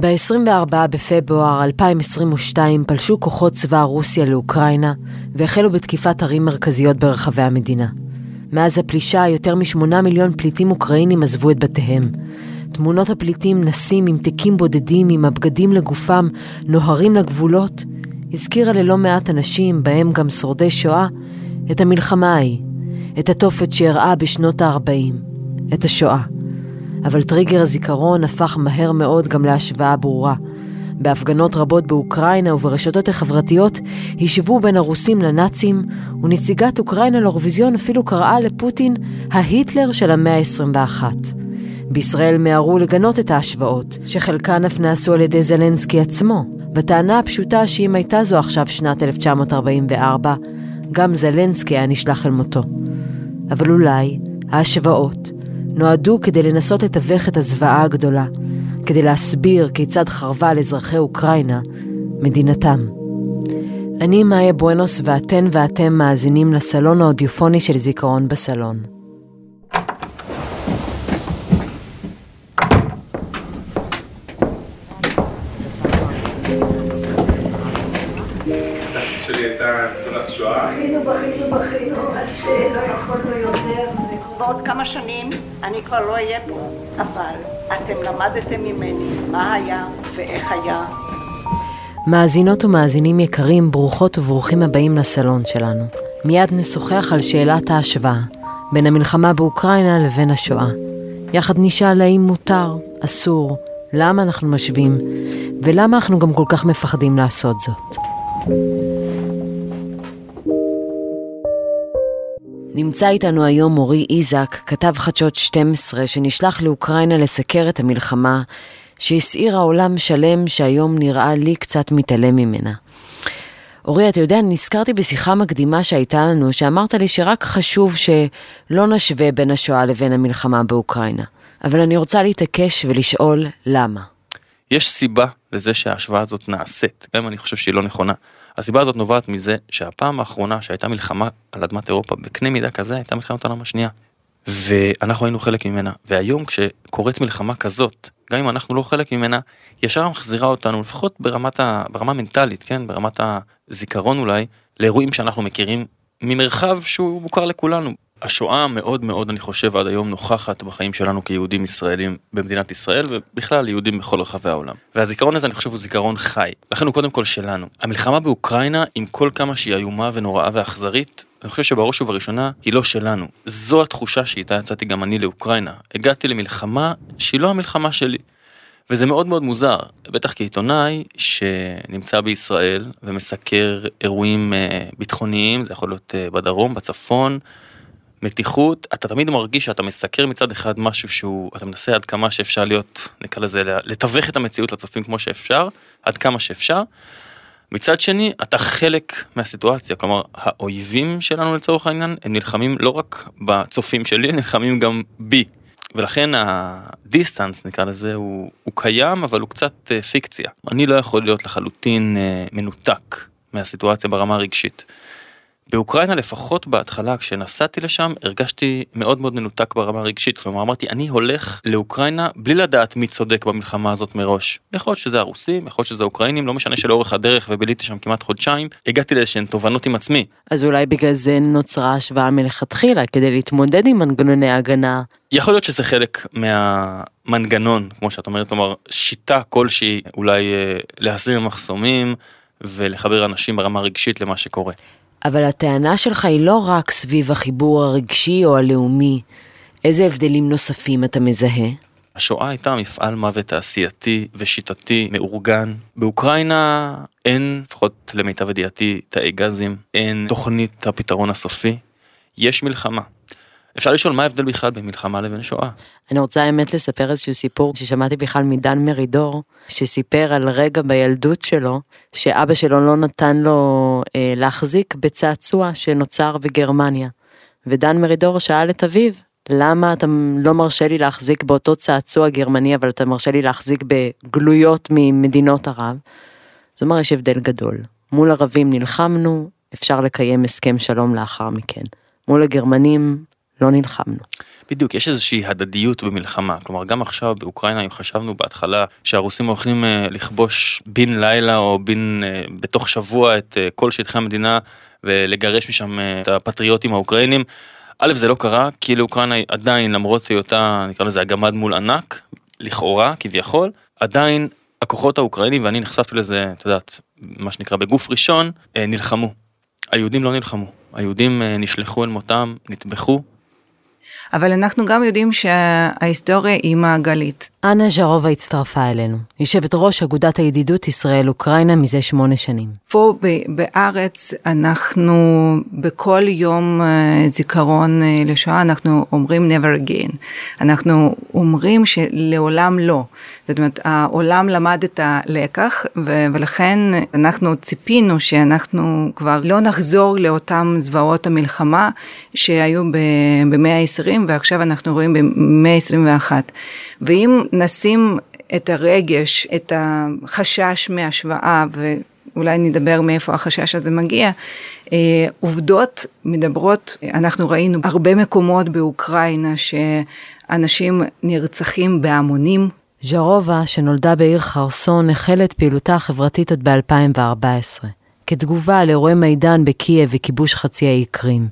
ב-24 בפברואר 2022 פלשו כוחות צבא רוסיה לאוקראינה והחלו בתקיפת ערים מרכזיות ברחבי המדינה. מאז הפלישה יותר משמונה מיליון פליטים אוקראינים עזבו את בתיהם. תמונות הפליטים נסים עם תיקים בודדים עם הבגדים לגופם, נוהרים לגבולות, הזכירה ללא מעט אנשים, בהם גם שורדי שואה, את המלחמה ההיא, את התופת שאירעה בשנות ה-40, את השואה. אבל טריגר הזיכרון הפך מהר מאוד גם להשוואה ברורה. בהפגנות רבות באוקראינה וברשתות החברתיות השוו בין הרוסים לנאצים, ונציגת אוקראינה לאירוויזיון אפילו קראה לפוטין ההיטלר של המאה ה-21. בישראל מיהרו לגנות את ההשוואות, שחלקן אף נעשו על ידי זלנסקי עצמו, בטענה הפשוטה שאם הייתה זו עכשיו שנת 1944, גם זלנסקי היה נשלח אל מותו. אבל אולי ההשוואות נועדו כדי לנסות לתווך את הזוועה הגדולה, כדי להסביר כיצד חרבה על אזרחי אוקראינה מדינתם. אני מאיה בואנוס ואתן ואתם מאזינים לסלון האודיופוני של זיכרון בסלון. בעוד כמה שנים אני כבר לא אהיה פה, אבל אתם למדתם ממני מה היה ואיך היה. מאזינות ומאזינים יקרים, ברוכות וברוכים הבאים לסלון שלנו. מיד נשוחח על שאלת ההשוואה בין המלחמה באוקראינה לבין השואה. יחד נשאל האם מותר, אסור, למה אנחנו משווים, ולמה אנחנו גם כל כך מפחדים לעשות זאת. נמצא איתנו היום מורי איזק, כתב חדשות 12, שנשלח לאוקראינה לסקר את המלחמה, שהסעירה עולם שלם שהיום נראה לי קצת מתעלם ממנה. אורי, אתה יודע, נזכרתי בשיחה מקדימה שהייתה לנו, שאמרת לי שרק חשוב שלא נשווה בין השואה לבין המלחמה באוקראינה. אבל אני רוצה להתעקש ולשאול למה. יש סיבה לזה שההשוואה הזאת נעשית, גם אם אני חושב שהיא לא נכונה. הסיבה הזאת נובעת מזה שהפעם האחרונה שהייתה מלחמה על אדמת אירופה בקנה מידה כזה הייתה מלחמת העולם השנייה. ואנחנו היינו חלק ממנה, והיום כשקורית מלחמה כזאת, גם אם אנחנו לא חלק ממנה, ישר מחזירה אותנו, לפחות ברמת ה... ברמה מנטלית, כן? ברמת הזיכרון אולי, לאירועים שאנחנו מכירים ממרחב שהוא מוכר לכולנו. השואה מאוד מאוד אני חושב עד היום נוכחת בחיים שלנו כיהודים ישראלים במדינת ישראל ובכלל יהודים בכל רחבי העולם. והזיכרון הזה אני חושב הוא זיכרון חי, לכן הוא קודם כל שלנו. המלחמה באוקראינה עם כל כמה שהיא איומה ונוראה ואכזרית, אני חושב שבראש ובראשונה היא לא שלנו. זו התחושה שאיתה יצאתי גם אני לאוקראינה. הגעתי למלחמה שהיא לא המלחמה שלי. וזה מאוד מאוד מוזר, בטח כעיתונאי שנמצא בישראל ומסקר אירועים אה, ביטחוניים, זה יכול להיות אה, בדרום, בצפון, מתיחות, אתה תמיד מרגיש שאתה מסקר מצד אחד משהו שהוא, אתה מנסה עד כמה שאפשר להיות, נקרא לזה, לתווך את המציאות לצופים כמו שאפשר, עד כמה שאפשר. מצד שני, אתה חלק מהסיטואציה, כלומר, האויבים שלנו לצורך העניין, הם נלחמים לא רק בצופים שלי, הם נלחמים גם בי. ולכן הדיסטנס נקרא לזה הוא, הוא קיים אבל הוא קצת אה, פיקציה. אני לא יכול להיות לחלוטין אה, מנותק מהסיטואציה ברמה הרגשית. באוקראינה לפחות בהתחלה כשנסעתי לשם הרגשתי מאוד מאוד מנותק ברמה הרגשית כלומר אמרתי אני הולך לאוקראינה בלי לדעת מי צודק במלחמה הזאת מראש. יכול להיות שזה הרוסים יכול להיות שזה האוקראינים לא משנה שלאורך הדרך וביליתי שם כמעט חודשיים הגעתי לאיזשהן תובנות עם עצמי. אז אולי בגלל זה נוצרה השוואה מלכתחילה כדי להתמודד עם מנגנוני הגנה. יכול להיות שזה חלק מהמנגנון כמו שאת אומרת כלומר שיטה כלשהי אולי אה, להסיר מחסומים ולחבר אנשים ברמה הרגשית למה שקורה. אבל הטענה שלך היא לא רק סביב החיבור הרגשי או הלאומי. איזה הבדלים נוספים אתה מזהה? השואה הייתה מפעל מוות תעשייתי ושיטתי מאורגן. באוקראינה אין, לפחות למיטב ידיעתי, תאי גזים, אין תוכנית הפתרון הסופי. יש מלחמה. אפשר לשאול מה ההבדל בכלל בין מלחמה לבין שואה. אני רוצה האמת לספר איזשהו סיפור ששמעתי בכלל מדן מרידור, שסיפר על רגע בילדות שלו, שאבא שלו לא נתן לו אה, להחזיק בצעצוע שנוצר בגרמניה. ודן מרידור שאל את אביו, למה אתה לא מרשה לי להחזיק באותו צעצוע גרמני, אבל אתה מרשה לי להחזיק בגלויות ממדינות ערב? זאת אומרת, יש הבדל גדול. מול ערבים נלחמנו, אפשר לקיים הסכם שלום לאחר מכן. מול הגרמנים לא נלחמנו. בדיוק, יש איזושהי הדדיות במלחמה, כלומר גם עכשיו באוקראינה, אם חשבנו בהתחלה שהרוסים הולכים אה, לכבוש בן לילה או בן אה, בתוך שבוע את אה, כל שטחי המדינה ולגרש משם את הפטריוטים האוקראינים, א' זה לא קרה, כי לאוקראינה עדיין למרות היותה נקרא לזה הגמד מול ענק, לכאורה כביכול, עדיין הכוחות האוקראינים ואני נחשפתי לזה, את יודעת, מה שנקרא בגוף ראשון, נלחמו. היהודים לא נלחמו, היהודים נשלחו אל מותם, נטבחו, אבל אנחנו גם יודעים שההיסטוריה היא מעגלית. אנה ז'רובה הצטרפה אלינו, יושבת ראש אגודת הידידות ישראל-אוקראינה מזה שמונה שנים. פה בארץ אנחנו בכל יום אה, זיכרון אה, לשואה אנחנו אומרים never again. אנחנו אומרים שלעולם לא. זאת אומרת, העולם למד את הלקח ולכן אנחנו ציפינו שאנחנו כבר לא נחזור לאותם זוועות המלחמה שהיו במאה ה-20 ועכשיו אנחנו רואים במאה ה-21. ואם נשים את הרגש, את החשש מהשוואה, ואולי נדבר מאיפה החשש הזה מגיע, אה, עובדות מדברות, אנחנו ראינו הרבה מקומות באוקראינה שאנשים נרצחים בהמונים. ז'רובה, שנולדה בעיר חרסון, החלה את פעילותה החברתית עוד ב-2014, כתגובה לאירועי מידן בקייב וכיבוש חצי האי קרים.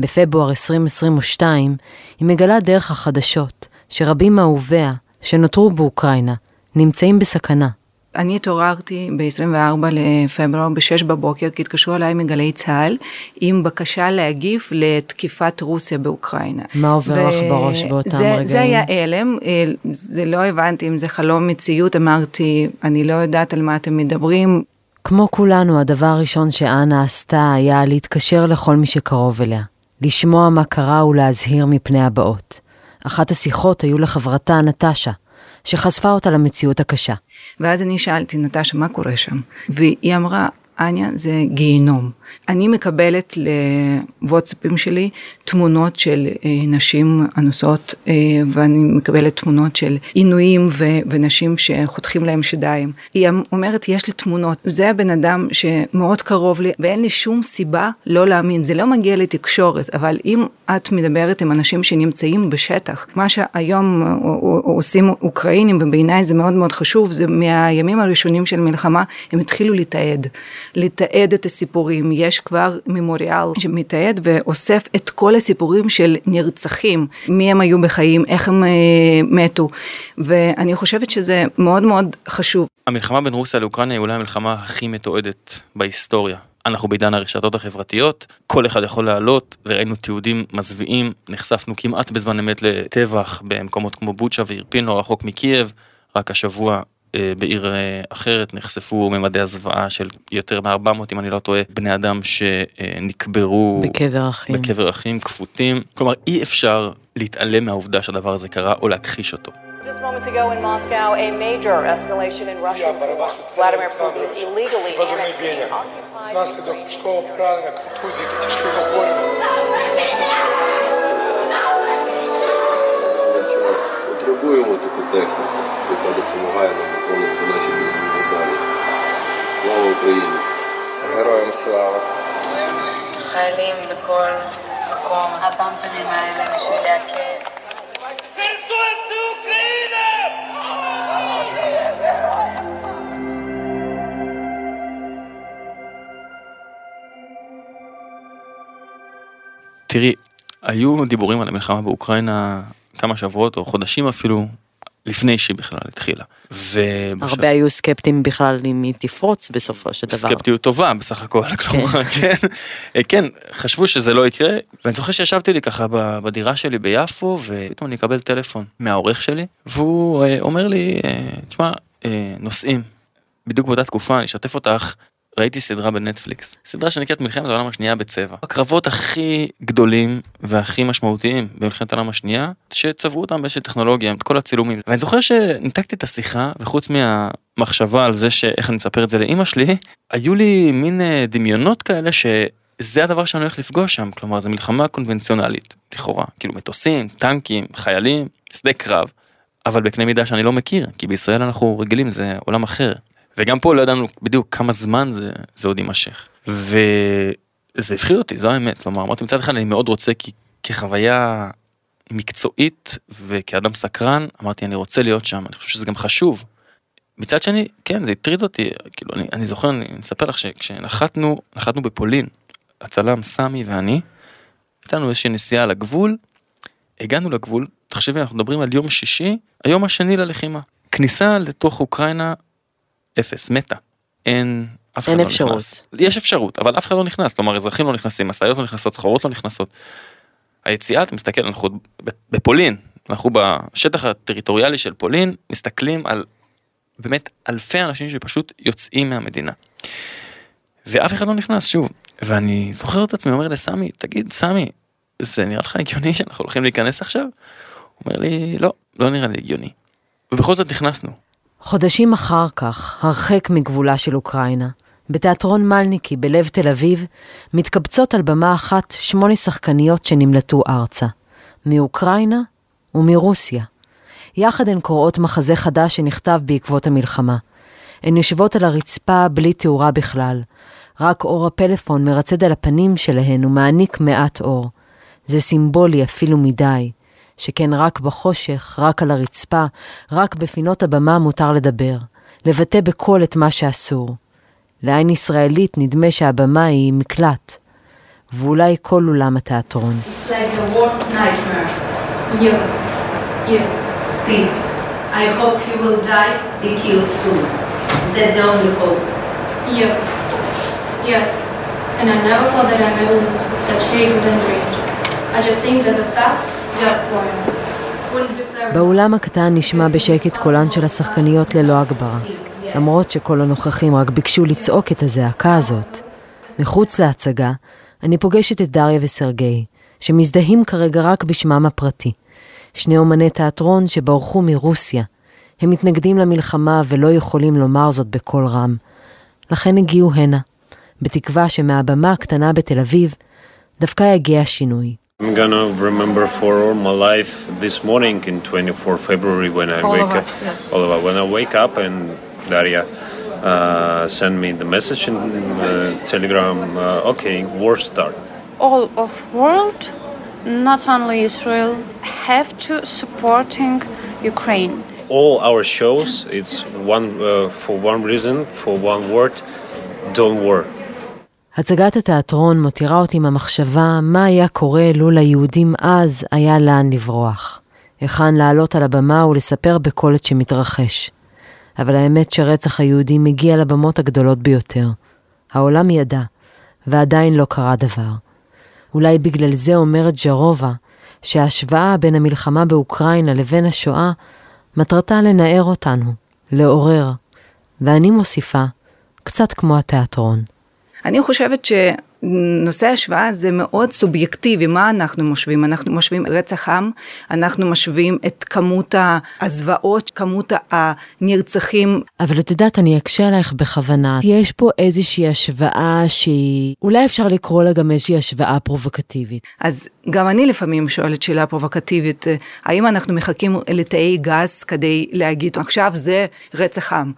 בפברואר 2022, היא מגלה דרך החדשות, שרבים מאהוביה, שנותרו באוקראינה, נמצאים בסכנה. אני התעוררתי ב-24 לפברואר ב-6 בבוקר, כי התקשרו אליי מגלי צה"ל, עם בקשה להגיב לתקיפת רוסיה באוקראינה. מה עובר ו- לך בראש באותם זה, רגעים? זה היה הלם, אה, זה לא הבנתי אם זה חלום מציאות, אמרתי, אני לא יודעת על מה אתם מדברים. כמו כולנו, הדבר הראשון שאנה עשתה היה להתקשר לכל מי שקרוב אליה, לשמוע מה קרה ולהזהיר מפני הבאות. אחת השיחות היו לחברתה נטשה, שחשפה אותה למציאות הקשה. ואז אני שאלתי, נטשה, מה קורה שם? והיא אמרה, אניה, זה גיהינום. אני מקבלת לוואטסאפים שלי תמונות של אה, נשים אנוסות אה, ואני מקבלת תמונות של עינויים ונשים שחותכים להם שדיים. היא אומרת יש לי תמונות, זה הבן אדם שמאוד קרוב לי ואין לי שום סיבה לא להאמין, זה לא מגיע לתקשורת, אבל אם את מדברת עם אנשים שנמצאים בשטח, מה שהיום עושים אוקראינים ובעיניי זה מאוד מאוד חשוב, זה מהימים הראשונים של מלחמה הם התחילו לתעד, לתעד את הסיפורים. יש כבר ממוריאל שמתעד ואוסף את כל הסיפורים של נרצחים, מי הם היו בחיים, איך הם אה, מתו, ואני חושבת שזה מאוד מאוד חשוב. המלחמה בין רוסיה לאוקראינה היא אולי המלחמה הכי מתועדת בהיסטוריה. אנחנו בעידן הרשתות החברתיות, כל אחד יכול לעלות, וראינו תיעודים מזוויעים, נחשפנו כמעט בזמן אמת לטבח במקומות כמו בוצ'ה ואירפין, לא רחוק מקייב, רק השבוע אה, בעיר אה, אחרת נחשפו ממדי הזוועה של יותר מ-400, אם אני לא טועה, בני אדם שנקברו... בקבר אחים. בקבר אחים, כפותים. כלומר, אי אפשר להתעלם מהעובדה שהדבר הזה קרה או להכחיש אותו. Just техніку, яка допомагає нам виконувати наші бойові завдання. Слава Україні! Героям слава! חיילים בכל מקום, הבמפרים האלה בשביל להקל. תראי, היו דיבורים על המלחמה באוקראינה כמה שבועות או חודשים אפילו לפני שהיא בכלל התחילה. ובש... הרבה היו סקפטיים בכלל אם היא תפרוץ בסופו של דבר. סקפטיות טובה בסך הכל, כלומר, כן. כן, כן, חשבו שזה לא יקרה, ואני זוכר שישבתי לי ככה בדירה שלי ביפו, ופתאום אני אקבל טלפון מהעורך שלי, והוא אה, אומר לי, אה, תשמע, אה, נוסעים, בדיוק באותה תקופה, אני אשתף אותך, ראיתי סדרה בנטפליקס, סדרה שנקראת מלחמת העולם השנייה בצבע. הקרבות הכי גדולים והכי משמעותיים במלחמת העולם השנייה, שצבעו אותם באיזושהי טכנולוגיה, את כל הצילומים. ואני זוכר שניתקתי את השיחה, וחוץ מהמחשבה על זה שאיך אני אספר את זה לאימא שלי, היו לי מין אה, דמיונות כאלה ש... זה הדבר שאני הולך לפגוש שם, כלומר זו מלחמה קונבנציונלית, לכאורה, כאילו מטוסים, טנקים, חיילים, שדה קרב, אבל בקנה מידה שאני לא מכיר, כי בישראל אנחנו רגילים, זה עולם אחר. וגם פה לא ידענו בדיוק כמה זמן זה, זה עוד יימשך. וזה הפחיד אותי, זו האמת. כלומר, אמרתי מצד אחד אני מאוד רוצה כי כחוויה מקצועית וכאדם סקרן, אמרתי אני רוצה להיות שם, אני חושב שזה גם חשוב. מצד שני, כן, זה הטריד אותי, כאילו, אני, אני זוכר, אני אספר לך שכשנחתנו, נחתנו בפולין, הצלם סמי ואני, הייתה איזושהי נסיעה על הגבול, הגענו לגבול, תחשבי, אנחנו מדברים על יום שישי, היום השני ללחימה. כניסה לתוך אוקראינה, אפס, מתה. אין, אף אחד אין לא אפשרות. נכנס. יש אפשרות, אבל אף אחד לא נכנס, כלומר אזרחים לא נכנסים, משאיות לא נכנסות, סחורות לא נכנסות. היציאה, אתה מסתכל, אנחנו בפולין, אנחנו בשטח הטריטוריאלי של פולין, מסתכלים על באמת אלפי אנשים שפשוט יוצאים מהמדינה. ואף אחד לא נכנס, שוב. ואני זוכר את עצמי אומר לסמי, תגיד, סמי, זה נראה לך הגיוני שאנחנו הולכים להיכנס עכשיו? הוא אומר לי, לא, לא נראה לי הגיוני. ובכל זאת נכנסנו. חודשים אחר כך, הרחק מגבולה של אוקראינה, בתיאטרון מלניקי בלב תל אביב, מתקבצות על במה אחת שמונה שחקניות שנמלטו ארצה, מאוקראינה ומרוסיה. יחד הן קוראות מחזה חדש שנכתב בעקבות המלחמה. הן יושבות על הרצפה בלי תאורה בכלל. רק אור הפלאפון מרצד על הפנים שלהן ומעניק מעט אור. זה סימבולי אפילו מדי, שכן רק בחושך, רק על הרצפה, רק בפינות הבמה מותר לדבר, לבטא בקול את מה שאסור. לעין ישראלית נדמה שהבמה היא מקלט, ואולי כל אולם התיאטרון. It's like the worst nightmare. You, you, T. I hope you will die, be killed soon. That's the only hope. You. Yes. And I never thought that I'm able to such hatred and rage. I just think that the fast באולם הקטן נשמע בשקט קולן של השחקניות ללא הגברה, למרות שכל הנוכחים רק ביקשו לצעוק את הזעקה הזאת. מחוץ להצגה, אני פוגשת את דריה וסרגי, שמזדהים כרגע רק בשמם הפרטי. שני אומני תיאטרון שברחו מרוסיה. הם מתנגדים למלחמה ולא יכולים לומר זאת בקול רם. לכן הגיעו הנה, בתקווה שמהבמה הקטנה בתל אביב דווקא יגיע שינוי. I'm gonna remember for all my life this morning in 24 February when I All wake of up. us, yes. All of us. When I wake up and Daria uh, send me the message in uh, Telegram. Uh, okay, war start. all of world, not only Israel, have to supporting Ukraine. All our shows, it's one uh, for one reason, for one word. Don't war. הצגת התיאטרון מותירה אותי עם המחשבה מה היה קורה לו ליהודים אז היה לאן לברוח. היכן לעלות על הבמה ולספר בקול את שמתרחש. אבל האמת שרצח היהודים מגיע לבמות הגדולות ביותר. העולם ידע, ועדיין לא קרה דבר. אולי בגלל זה אומרת ז'רובה, שההשוואה בין המלחמה באוקראינה לבין השואה, מטרתה לנער אותנו, לעורר. ואני מוסיפה, קצת כמו התיאטרון. אני חושבת שנושא השוואה זה מאוד סובייקטיבי, מה אנחנו משווים? אנחנו משווים רצח עם, אנחנו משווים את כמות הזוועות, כמות הנרצחים. אבל את יודעת, אני אקשה עלייך בכוונה. יש פה איזושהי השוואה שהיא, אולי אפשר לקרוא לה גם איזושהי השוואה פרובוקטיבית. אז גם אני לפעמים שואלת שאלה פרובוקטיבית, האם אנחנו מחכים לתאי גז כדי להגיד, עכשיו זה רצח עם?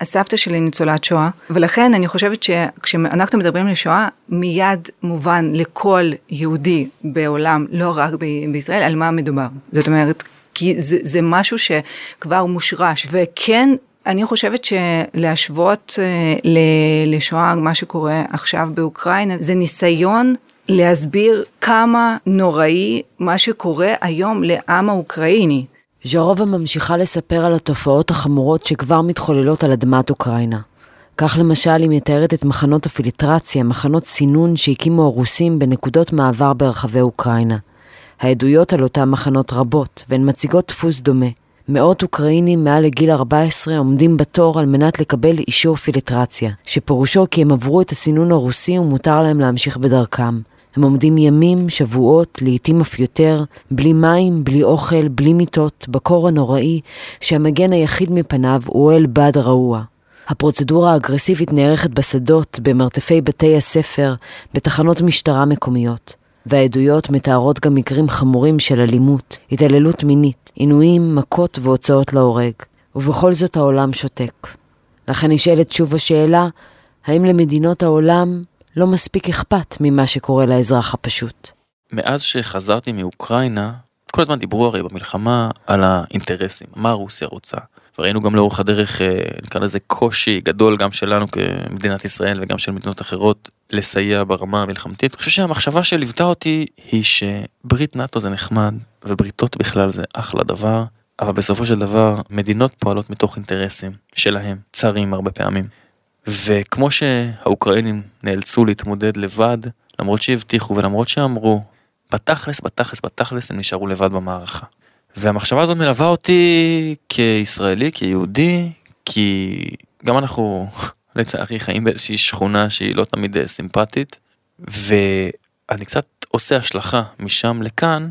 הסבתא שלי ניצולת שואה, ולכן אני חושבת שכשאנחנו מדברים על שואה, מיד מובן לכל יהודי בעולם, לא רק בישראל, על מה מדובר. זאת אומרת, כי זה, זה משהו שכבר מושרש, וכן, אני חושבת שלהשוות אה, ל- לשואה, מה שקורה עכשיו באוקראינה, זה ניסיון להסביר כמה נוראי מה שקורה היום לעם האוקראיני. ז'רובה ממשיכה לספר על התופעות החמורות שכבר מתחוללות על אדמת אוקראינה. כך למשל היא מתארת את מחנות הפילטרציה, מחנות סינון שהקימו הרוסים בנקודות מעבר ברחבי אוקראינה. העדויות על אותם מחנות רבות, והן מציגות דפוס דומה. מאות אוקראינים מעל לגיל 14 עומדים בתור על מנת לקבל אישור פילטרציה, שפירושו כי הם עברו את הסינון הרוסי ומותר להם להמשיך בדרכם. הם עומדים ימים, שבועות, לעתים אף יותר, בלי מים, בלי אוכל, בלי מיטות, בקור הנוראי, שהמגן היחיד מפניו הוא אוהל בד רעוע. הפרוצדורה האגרסיבית נערכת בשדות, במרתפי בתי הספר, בתחנות משטרה מקומיות. והעדויות מתארות גם מקרים חמורים של אלימות, התעללות מינית, עינויים, מכות והוצאות להורג. ובכל זאת העולם שותק. לכן נשאלת שוב השאלה, האם למדינות העולם לא מספיק אכפת ממה שקורה לאזרח הפשוט? מאז שחזרתי מאוקראינה, כל הזמן דיברו הרי במלחמה על האינטרסים, מה רוסיה רוצה. וראינו גם לאורך הדרך, אה, נקרא לזה קושי גדול גם שלנו כמדינת ישראל וגם של מדינות אחרות לסייע ברמה המלחמתית. אני חושב שהמחשבה שליוותה אותי היא שברית נאט"ו זה נחמד ובריתות בכלל זה אחלה דבר, אבל בסופו של דבר מדינות פועלות מתוך אינטרסים שלהם, צרים הרבה פעמים. וכמו שהאוקראינים נאלצו להתמודד לבד, למרות שהבטיחו ולמרות שאמרו, בתכלס, בתכלס, בתכלס הם נשארו לבד במערכה. והמחשבה הזאת מלווה אותי כישראלי, כיהודי, כי גם אנחנו לצערי חיים באיזושהי שכונה שהיא לא תמיד אה, סימפטית, ואני קצת עושה השלכה משם לכאן,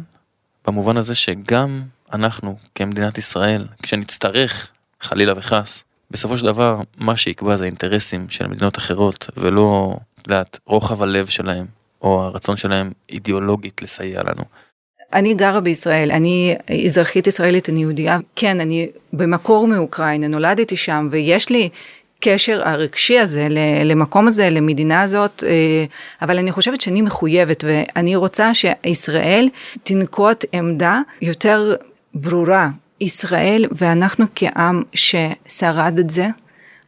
במובן הזה שגם אנחנו כמדינת ישראל, כשנצטרך חלילה וחס, בסופו של דבר מה שיקבע זה אינטרסים של מדינות אחרות ולא, את רוחב הלב שלהם או הרצון שלהם אידיאולוגית לסייע לנו. אני גרה בישראל, אני אזרחית ישראלית, אני יהודייה, כן, אני במקור מאוקראינה, נולדתי שם ויש לי קשר הרגשי הזה למקום הזה, למדינה הזאת, אה, אבל אני חושבת שאני מחויבת ואני רוצה שישראל תנקוט עמדה יותר ברורה. ישראל ואנחנו כעם ששרד את זה,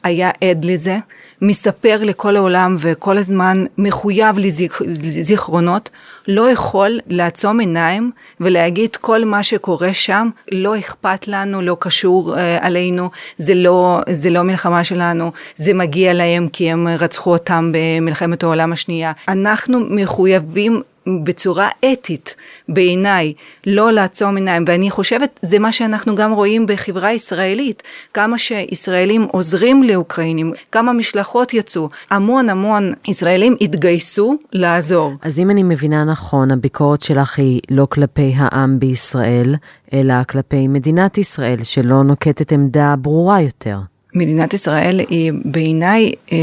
היה עד לזה, מספר לכל העולם וכל הזמן מחויב לזיכרונות, לא יכול לעצום עיניים ולהגיד כל מה שקורה שם לא אכפת לנו, לא קשור uh, עלינו, זה לא, זה לא מלחמה שלנו, זה מגיע להם כי הם רצחו אותם במלחמת העולם השנייה. אנחנו מחויבים בצורה אתית בעיניי, לא לעצום עיניים, ואני חושבת זה מה שאנחנו גם רואים בחברה הישראלית, כמה שישראלים עוזרים לאוקראינים, כמה משלחות יצאו, המון המון ישראלים התגייסו לעזור. אז אם אני מבינה נכון, הביקורת שלך היא לא כלפי העם בישראל, אלא כלפי מדינת ישראל, שלא נוקטת עמדה ברורה יותר. מדינת ישראל היא בעיניי, אה,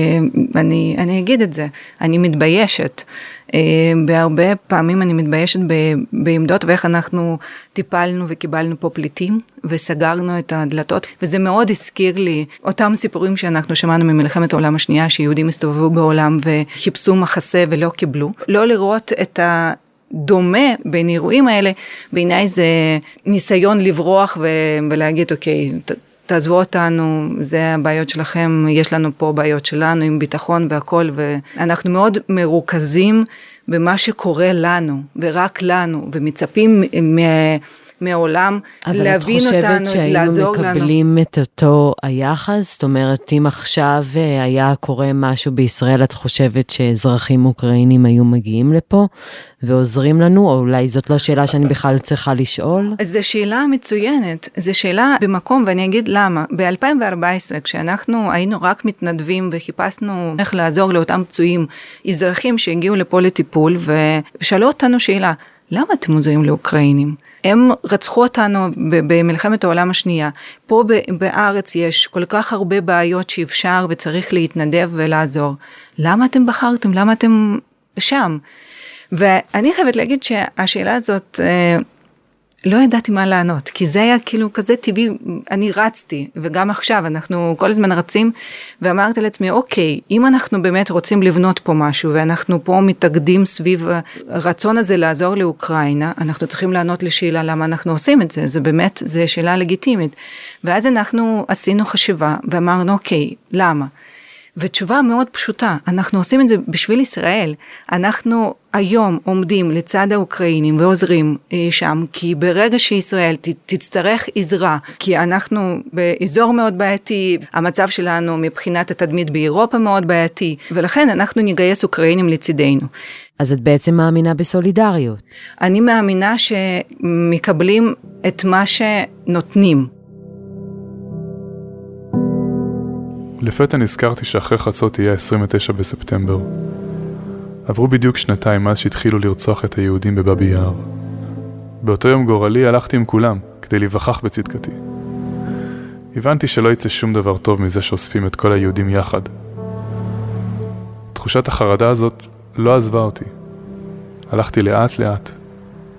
אני, אני אגיד את זה, אני מתביישת. אה, בהרבה פעמים אני מתביישת בעמדות ואיך אנחנו טיפלנו וקיבלנו פה פליטים וסגרנו את הדלתות וזה מאוד הזכיר לי אותם סיפורים שאנחנו שמענו ממלחמת העולם השנייה שיהודים הסתובבו בעולם וחיפשו מחסה ולא קיבלו. לא לראות את ה... דומה בין אירועים האלה, בעיניי זה ניסיון לברוח ו- ולהגיד אוקיי, תעזבו אותנו, זה הבעיות שלכם, יש לנו פה בעיות שלנו עם ביטחון והכל, ואנחנו מאוד מרוכזים במה שקורה לנו, ורק לנו, ומצפים מ... מהעולם, להבין אותנו, לעזור לנו. אבל את חושבת שהיינו מקבלים את אותו היחס? זאת אומרת, אם עכשיו אה, היה קורה משהו בישראל, את חושבת שאזרחים אוקראינים היו מגיעים לפה ועוזרים לנו, או אולי זאת לא שאלה שאני בכלל צריכה לשאול? זו שאלה מצוינת, זו שאלה במקום, ואני אגיד למה. ב-2014, כשאנחנו היינו רק מתנדבים וחיפשנו איך לעזור לאותם פצועים, אזרחים שהגיעו לפה לטיפול, ושאלו אותנו שאלה, למה אתם עוזרים לאוקראינים? הם רצחו אותנו במלחמת העולם השנייה. פה בארץ יש כל כך הרבה בעיות שאפשר וצריך להתנדב ולעזור. למה אתם בחרתם? למה אתם שם? ואני חייבת להגיד שהשאלה הזאת, אה, לא ידעתי מה לענות, כי זה היה כאילו כזה טבעי, אני רצתי, וגם עכשיו אנחנו כל הזמן רצים, ואמרתי לעצמי, אוקיי, אם אנחנו באמת רוצים לבנות פה משהו, ואנחנו פה מתאגדים סביב הרצון הזה לעזור לאוקראינה, אנחנו צריכים לענות לשאלה למה אנחנו עושים את זה, זה באמת, זה שאלה לגיטימית. ואז אנחנו עשינו חשיבה, ואמרנו, אוקיי, למה? ותשובה מאוד פשוטה, אנחנו עושים את זה בשביל ישראל. אנחנו היום עומדים לצד האוקראינים ועוזרים אה, שם, כי ברגע שישראל ת, תצטרך עזרה, כי אנחנו באזור מאוד בעייתי, המצב שלנו מבחינת התדמית באירופה מאוד בעייתי, ולכן אנחנו נגייס אוקראינים לצידנו. אז את בעצם מאמינה בסולידריות. אני מאמינה שמקבלים את מה שנותנים. לפתע נזכרתי שאחרי חצות יהיה 29 בספטמבר. עברו בדיוק שנתיים מאז שהתחילו לרצוח את היהודים בבאבי יער. באותו יום גורלי הלכתי עם כולם, כדי להיווכח בצדקתי. הבנתי שלא יצא שום דבר טוב מזה שאוספים את כל היהודים יחד. תחושת החרדה הזאת לא עזבה אותי. הלכתי לאט לאט,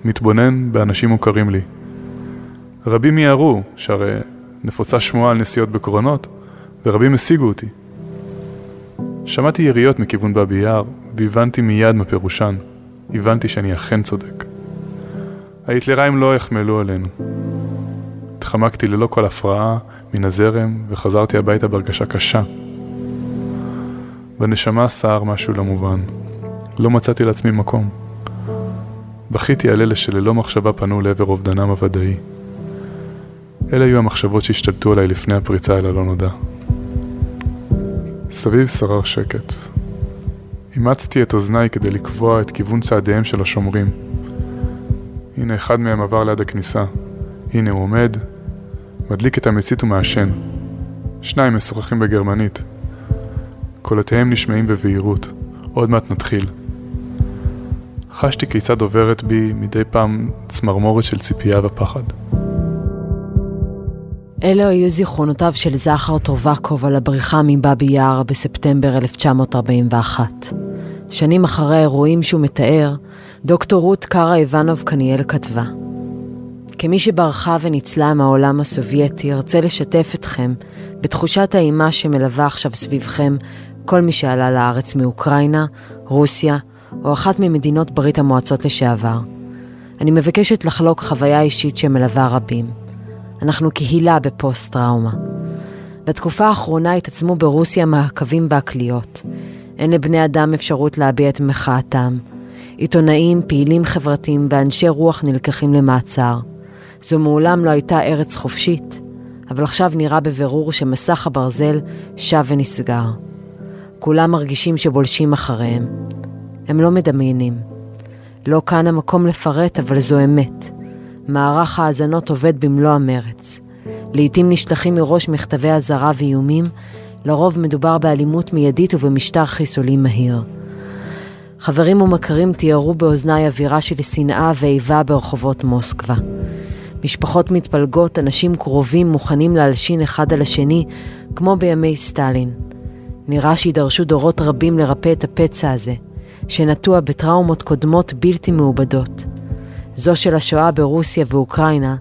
מתבונן באנשים מוכרים לי. רבים מיהרו, שהרי נפוצה שמועה על נסיעות בקרונות, ורבים השיגו אותי. שמעתי יריות מכיוון באבי יער, והבנתי מיד מה פירושן. הבנתי שאני אכן צודק. ההיטלראים לא החמלו עלינו. התחמקתי ללא כל הפרעה מן הזרם וחזרתי הביתה בהרגשה קשה. בנשמה סער משהו לא מובן. לא מצאתי לעצמי מקום. בכיתי על אלה שללא מחשבה פנו לעבר אובדנם הוודאי. אלה היו המחשבות שהשתלטו עליי לפני הפריצה אל הלא נודע. סביב שרר שקט. אימצתי את אוזניי כדי לקבוע את כיוון צעדיהם של השומרים. הנה אחד מהם עבר ליד הכניסה. הנה הוא עומד, מדליק את המצית ומעשן. שניים משוחחים בגרמנית. קולותיהם נשמעים בבהירות. עוד מעט נתחיל. חשתי כיצד עוברת בי מדי פעם צמרמורת של ציפייה ופחד. אלו היו זיכרונותיו של זכר טובקוב על הבריחה מבאבי יאר בספטמבר 1941. שנים אחרי האירועים שהוא מתאר, דוקטור רות קארה איבנוב קניאל כתבה: כמי שברחה וניצלה מהעולם הסובייטי, ארצה לשתף אתכם בתחושת האימה שמלווה עכשיו סביבכם כל מי שעלה לארץ מאוקראינה, רוסיה או אחת ממדינות ברית המועצות לשעבר. אני מבקשת לחלוק חוויה אישית שמלווה רבים. אנחנו קהילה בפוסט-טראומה. בתקופה האחרונה התעצמו ברוסיה מעקבים בהקליות. אין לבני אדם אפשרות להביע את מחאתם. עיתונאים, פעילים חברתיים ואנשי רוח נלקחים למעצר. זו מעולם לא הייתה ארץ חופשית, אבל עכשיו נראה בבירור שמסך הברזל שב ונסגר. כולם מרגישים שבולשים אחריהם. הם לא מדמיינים. לא כאן המקום לפרט, אבל זו אמת. מערך ההאזנות עובד במלוא המרץ. לעתים נשלחים מראש מכתבי אזהרה ואיומים, לרוב מדובר באלימות מיידית ובמשטר חיסולי מהיר. חברים ומכרים תיארו באוזניי אווירה של שנאה ואיבה ברחובות מוסקבה. משפחות מתפלגות, אנשים קרובים מוכנים להלשין אחד על השני, כמו בימי סטלין. נראה שידרשו דורות רבים לרפא את הפצע הזה, שנטוע בטראומות קודמות בלתי מעובדות. זו של השואה ברוסיה ואוקראינה,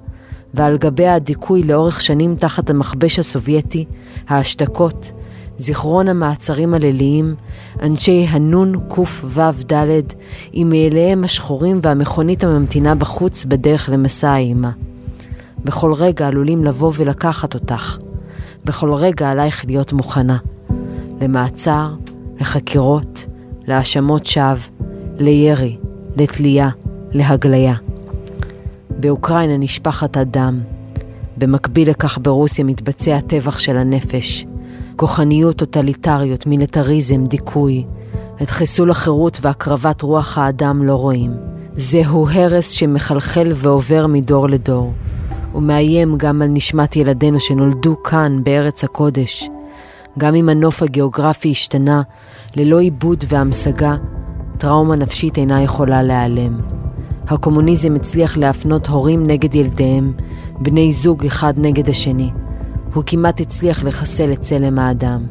ועל גביה הדיכוי לאורך שנים תחת המכבש הסובייטי, ההשתקות, זיכרון המעצרים הליליים, אנשי הנון קו"ד עם מעיליהם השחורים והמכונית הממתינה בחוץ בדרך למסע האימה. בכל רגע עלולים לבוא ולקחת אותך. בכל רגע עלייך להיות מוכנה. למעצר, לחקירות, להאשמות שווא, לירי, לתלייה, להגליה. באוקראינה נשפכת הדם. במקביל לכך ברוסיה מתבצע טבח של הנפש. כוחניות, טוטליטריות, מיליטריזם, דיכוי. את חיסול החירות והקרבת רוח האדם לא רואים. זהו הרס שמחלחל ועובר מדור לדור. ומאיים גם על נשמת ילדינו שנולדו כאן, בארץ הקודש. גם אם הנוף הגיאוגרפי השתנה, ללא עיבוד והמשגה, טראומה נפשית אינה יכולה להיעלם. הקומוניזם הצליח להפנות הורים נגד ילדיהם, בני זוג אחד נגד השני. הוא כמעט הצליח לחסל את צלם האדם.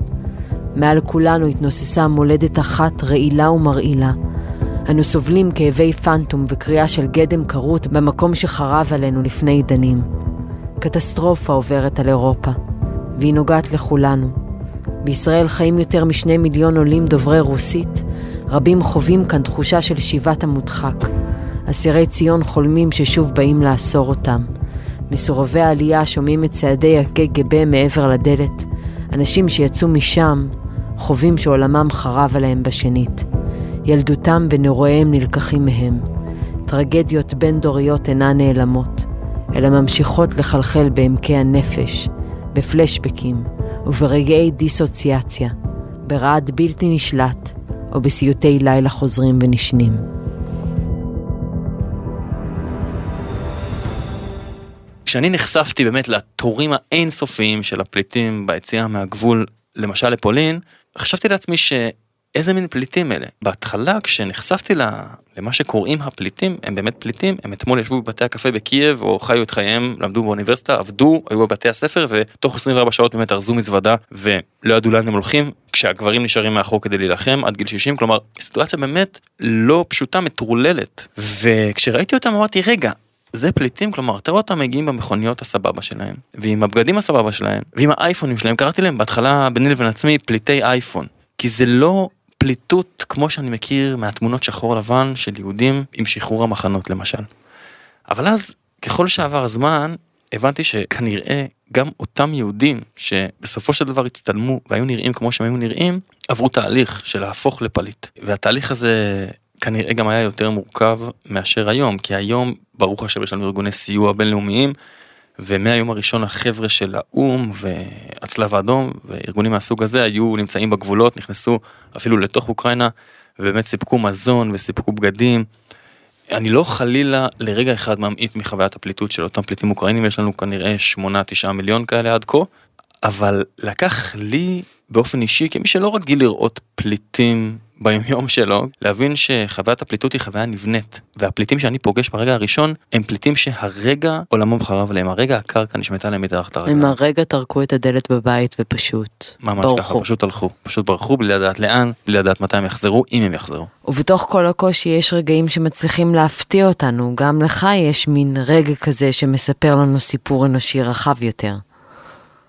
מעל כולנו התנוססה מולדת אחת רעילה ומרעילה. אנו סובלים כאבי פנטום וקריאה של גדם כרות במקום שחרב עלינו לפני עידנים. קטסטרופה עוברת על אירופה, והיא נוגעת לכולנו. בישראל חיים יותר משני מיליון עולים דוברי רוסית, רבים חווים כאן תחושה של שיבת המודחק. אסירי ציון חולמים ששוב באים לאסור אותם. מסורבי העלייה שומעים את צעדי הקג"ב מעבר לדלת. אנשים שיצאו משם חווים שעולמם חרב עליהם בשנית. ילדותם ונרואיהם נלקחים מהם. טרגדיות בין-דוריות אינן נעלמות, אלא ממשיכות לחלחל בעמקי הנפש, בפלשבקים וברגעי דיסוציאציה, ברעד בלתי נשלט או בסיוטי לילה חוזרים ונשנים. כשאני נחשפתי באמת לתורים האינסופיים של הפליטים ביציאה מהגבול, למשל לפולין, חשבתי לעצמי שאיזה מין פליטים אלה. בהתחלה כשנחשפתי למה שקוראים הפליטים, הם באמת פליטים, הם אתמול ישבו בבתי הקפה בקייב או חיו את חייהם, למדו באוניברסיטה, עבדו, היו בבתי הספר ותוך 24 שעות באמת ארזו מזוודה ולא ידעו לאן הם הולכים, כשהגברים נשארים מאחור כדי להילחם עד גיל 60, כלומר סיטואציה באמת לא פשוטה, מטורללת. וכשראיתי אותם אמרתי רגע, זה פליטים, כלומר, אתה רואה אותם מגיעים במכוניות הסבבה שלהם, ועם הבגדים הסבבה שלהם, ועם האייפונים שלהם, קראתי להם בהתחלה ביני לבין עצמי פליטי אייפון, כי זה לא פליטות כמו שאני מכיר מהתמונות שחור לבן של יהודים עם שחרור המחנות למשל. אבל אז, ככל שעבר הזמן, הבנתי שכנראה גם אותם יהודים שבסופו של דבר הצטלמו והיו נראים כמו שהם היו נראים, עברו תהליך של להפוך לפליט. והתהליך הזה כנראה גם היה יותר מורכב מאשר היום, כי היום, ברוך השם, יש לנו ארגוני סיוע בינלאומיים, ומהיום הראשון החבר'ה של האו"ם והצלב האדום וארגונים מהסוג הזה היו נמצאים בגבולות, נכנסו אפילו לתוך אוקראינה, ובאמת סיפקו מזון וסיפקו בגדים. אני לא חלילה לרגע אחד ממעיט מחוויית הפליטות של אותם פליטים אוקראינים, יש לנו כנראה 8-9 מיליון כאלה עד כה, אבל לקח לי באופן אישי, כמי שלא רגיל לראות פליטים ביומיום שלו, להבין שחוויית הפליטות היא חוויה נבנית, והפליטים שאני פוגש ברגע הראשון, הם פליטים שהרגע עולמם חרב עליהם, הרגע הקרקע נשמטה להם מתחת לרגע. הם הרגע טרקו את הדלת בבית ופשוט ממש ברחו. ככה, פשוט הלכו, פשוט ברחו בלי לדעת לאן, בלי לדעת מתי הם יחזרו, אם הם יחזרו. ובתוך כל הקושי יש רגעים שמצליחים להפתיע אותנו, גם לך יש מין רגע כזה שמספר לנו סיפור אנושי רחב יותר.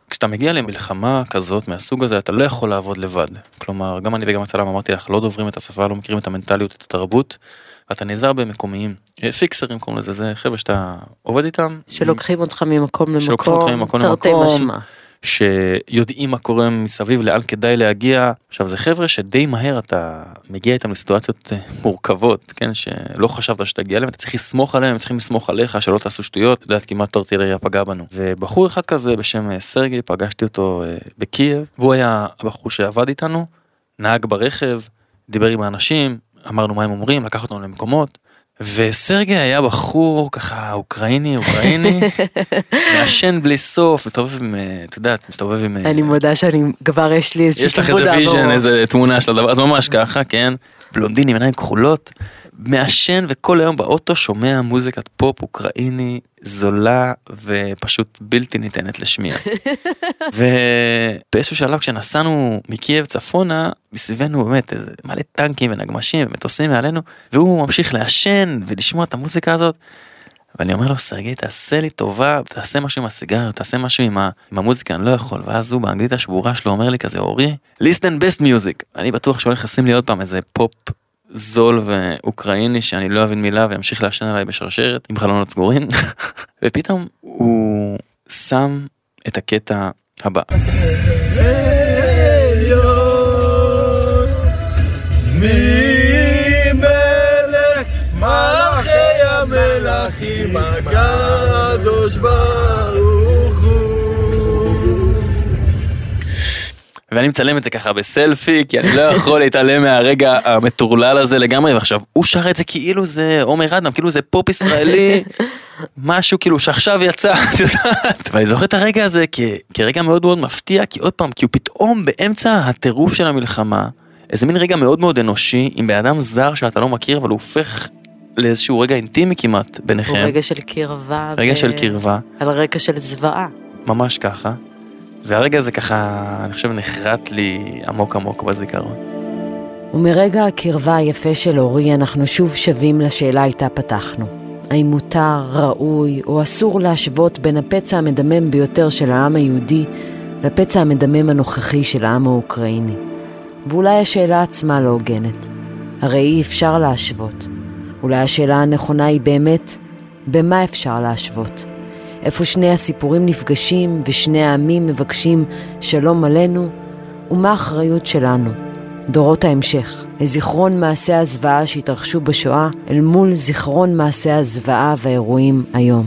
כשאתה מגיע למלחמה כזאת מהסוג הזה אתה לא יכול לעבוד לבד. כלומר גם אני וגם הצלם אמרתי לך לא דוברים את השפה לא מכירים את המנטליות את התרבות. ואתה נעזר במקומיים פיקסרים קוראים לזה זה חבר'ה שאתה עובד איתם. שלוקחים אותך ממקום למקום תרתי משמע. שיודעים מה קורה מסביב לאן כדאי להגיע. עכשיו זה חבר'ה שדי מהר אתה מגיע איתם לסיטואציות אה, מורכבות כן? שלא חשבת שתגיע אליהם אתה צריך לסמוך עליהם הם צריכים לסמוך עליך שלא תעשו שטויות. יודעת כמעט ארטילריה פגע בנו. ובחור אחד כזה בשם אה, סרגי פגשתי אותו אה, בקייב. והוא היה הבחור שעבד איתנו נהג ברכב דיבר עם האנשים אמרנו מה הם אומרים לקח אותנו למקומות וסרגי היה בחור ככה אוקראיני אוקראיני מעשן בלי סוף מסתובב עם את יודעת מסתובב עם אני מודה שאני כבר יש לי איזה יש לך איזה vision איזה תמונה של הדבר אז ממש ככה כן? בלונדיני עם עיניים כחולות מעשן וכל היום באוטו שומע מוזיקת פופ אוקראיני זולה ופשוט בלתי ניתנת לשמיעה. ובאיזשהו שלב כשנסענו מקייב צפונה מסביבנו באמת מלא טנקים ונגמשים ומטוסים מעלינו והוא ממשיך לעשן ולשמוע את המוזיקה הזאת. ואני אומר לו סרגי תעשה לי טובה תעשה משהו עם הסיגריות תעשה משהו עם, ה, עם המוזיקה אני לא יכול ואז הוא באנגלית השבורה שלו אומר לי כזה אורי listen best music אני בטוח שהוא הולך לשים לי עוד פעם איזה פופ זול ואוקראיני שאני לא אבין מילה וימשיך לעשן עליי בשרשרת עם חלונות סגורים ופתאום הוא שם את הקטע הבא. המלכים הקדוש ברוך ואני מצלם את זה ככה בסלפי כי אני לא יכול להתעלם מהרגע המטורלל הזה לגמרי ועכשיו הוא שר את זה כאילו זה עומר אדם כאילו זה פופ ישראלי משהו כאילו שעכשיו יצא את יודעת ואני זוכר את הרגע הזה כרגע מאוד מאוד מפתיע כי עוד פעם כי הוא פתאום באמצע הטירוף של המלחמה איזה מין רגע מאוד מאוד אנושי עם בן אדם זר שאתה לא מכיר אבל הוא הופך לאיזשהו רגע אינטימי כמעט ביניכם. הוא רגע של קרבה. רגע ב... של קרבה. על רקע של זוועה. ממש ככה. והרגע הזה ככה, אני חושב, נחרט לי עמוק עמוק בזיכרון. ומרגע הקרבה היפה של אורי, אנחנו שוב שבים לשאלה איתה פתחנו. האם מותר, ראוי או אסור להשוות בין הפצע המדמם ביותר של העם היהודי לפצע המדמם הנוכחי של העם האוקראיני? ואולי השאלה עצמה לא הוגנת. הרי אי אפשר להשוות. אולי השאלה הנכונה היא באמת, במה אפשר להשוות? איפה שני הסיפורים נפגשים ושני העמים מבקשים שלום עלינו, ומה האחריות שלנו, דורות ההמשך, לזיכרון מעשי הזוועה שהתרחשו בשואה אל מול זיכרון מעשי הזוועה והאירועים היום.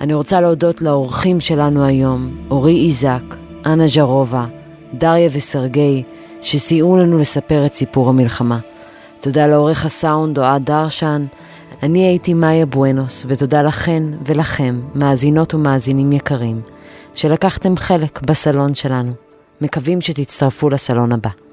אני רוצה להודות לאורחים שלנו היום, אורי איזק, אנה ז'רובה, דריה וסרגי, שסייעו לנו לספר את סיפור המלחמה. תודה לעורך הסאונד אוהד דרשן. אני הייתי מאיה בואנוס, ותודה לכן ולכם, מאזינות ומאזינים יקרים, שלקחתם חלק בסלון שלנו. מקווים שתצטרפו לסלון הבא.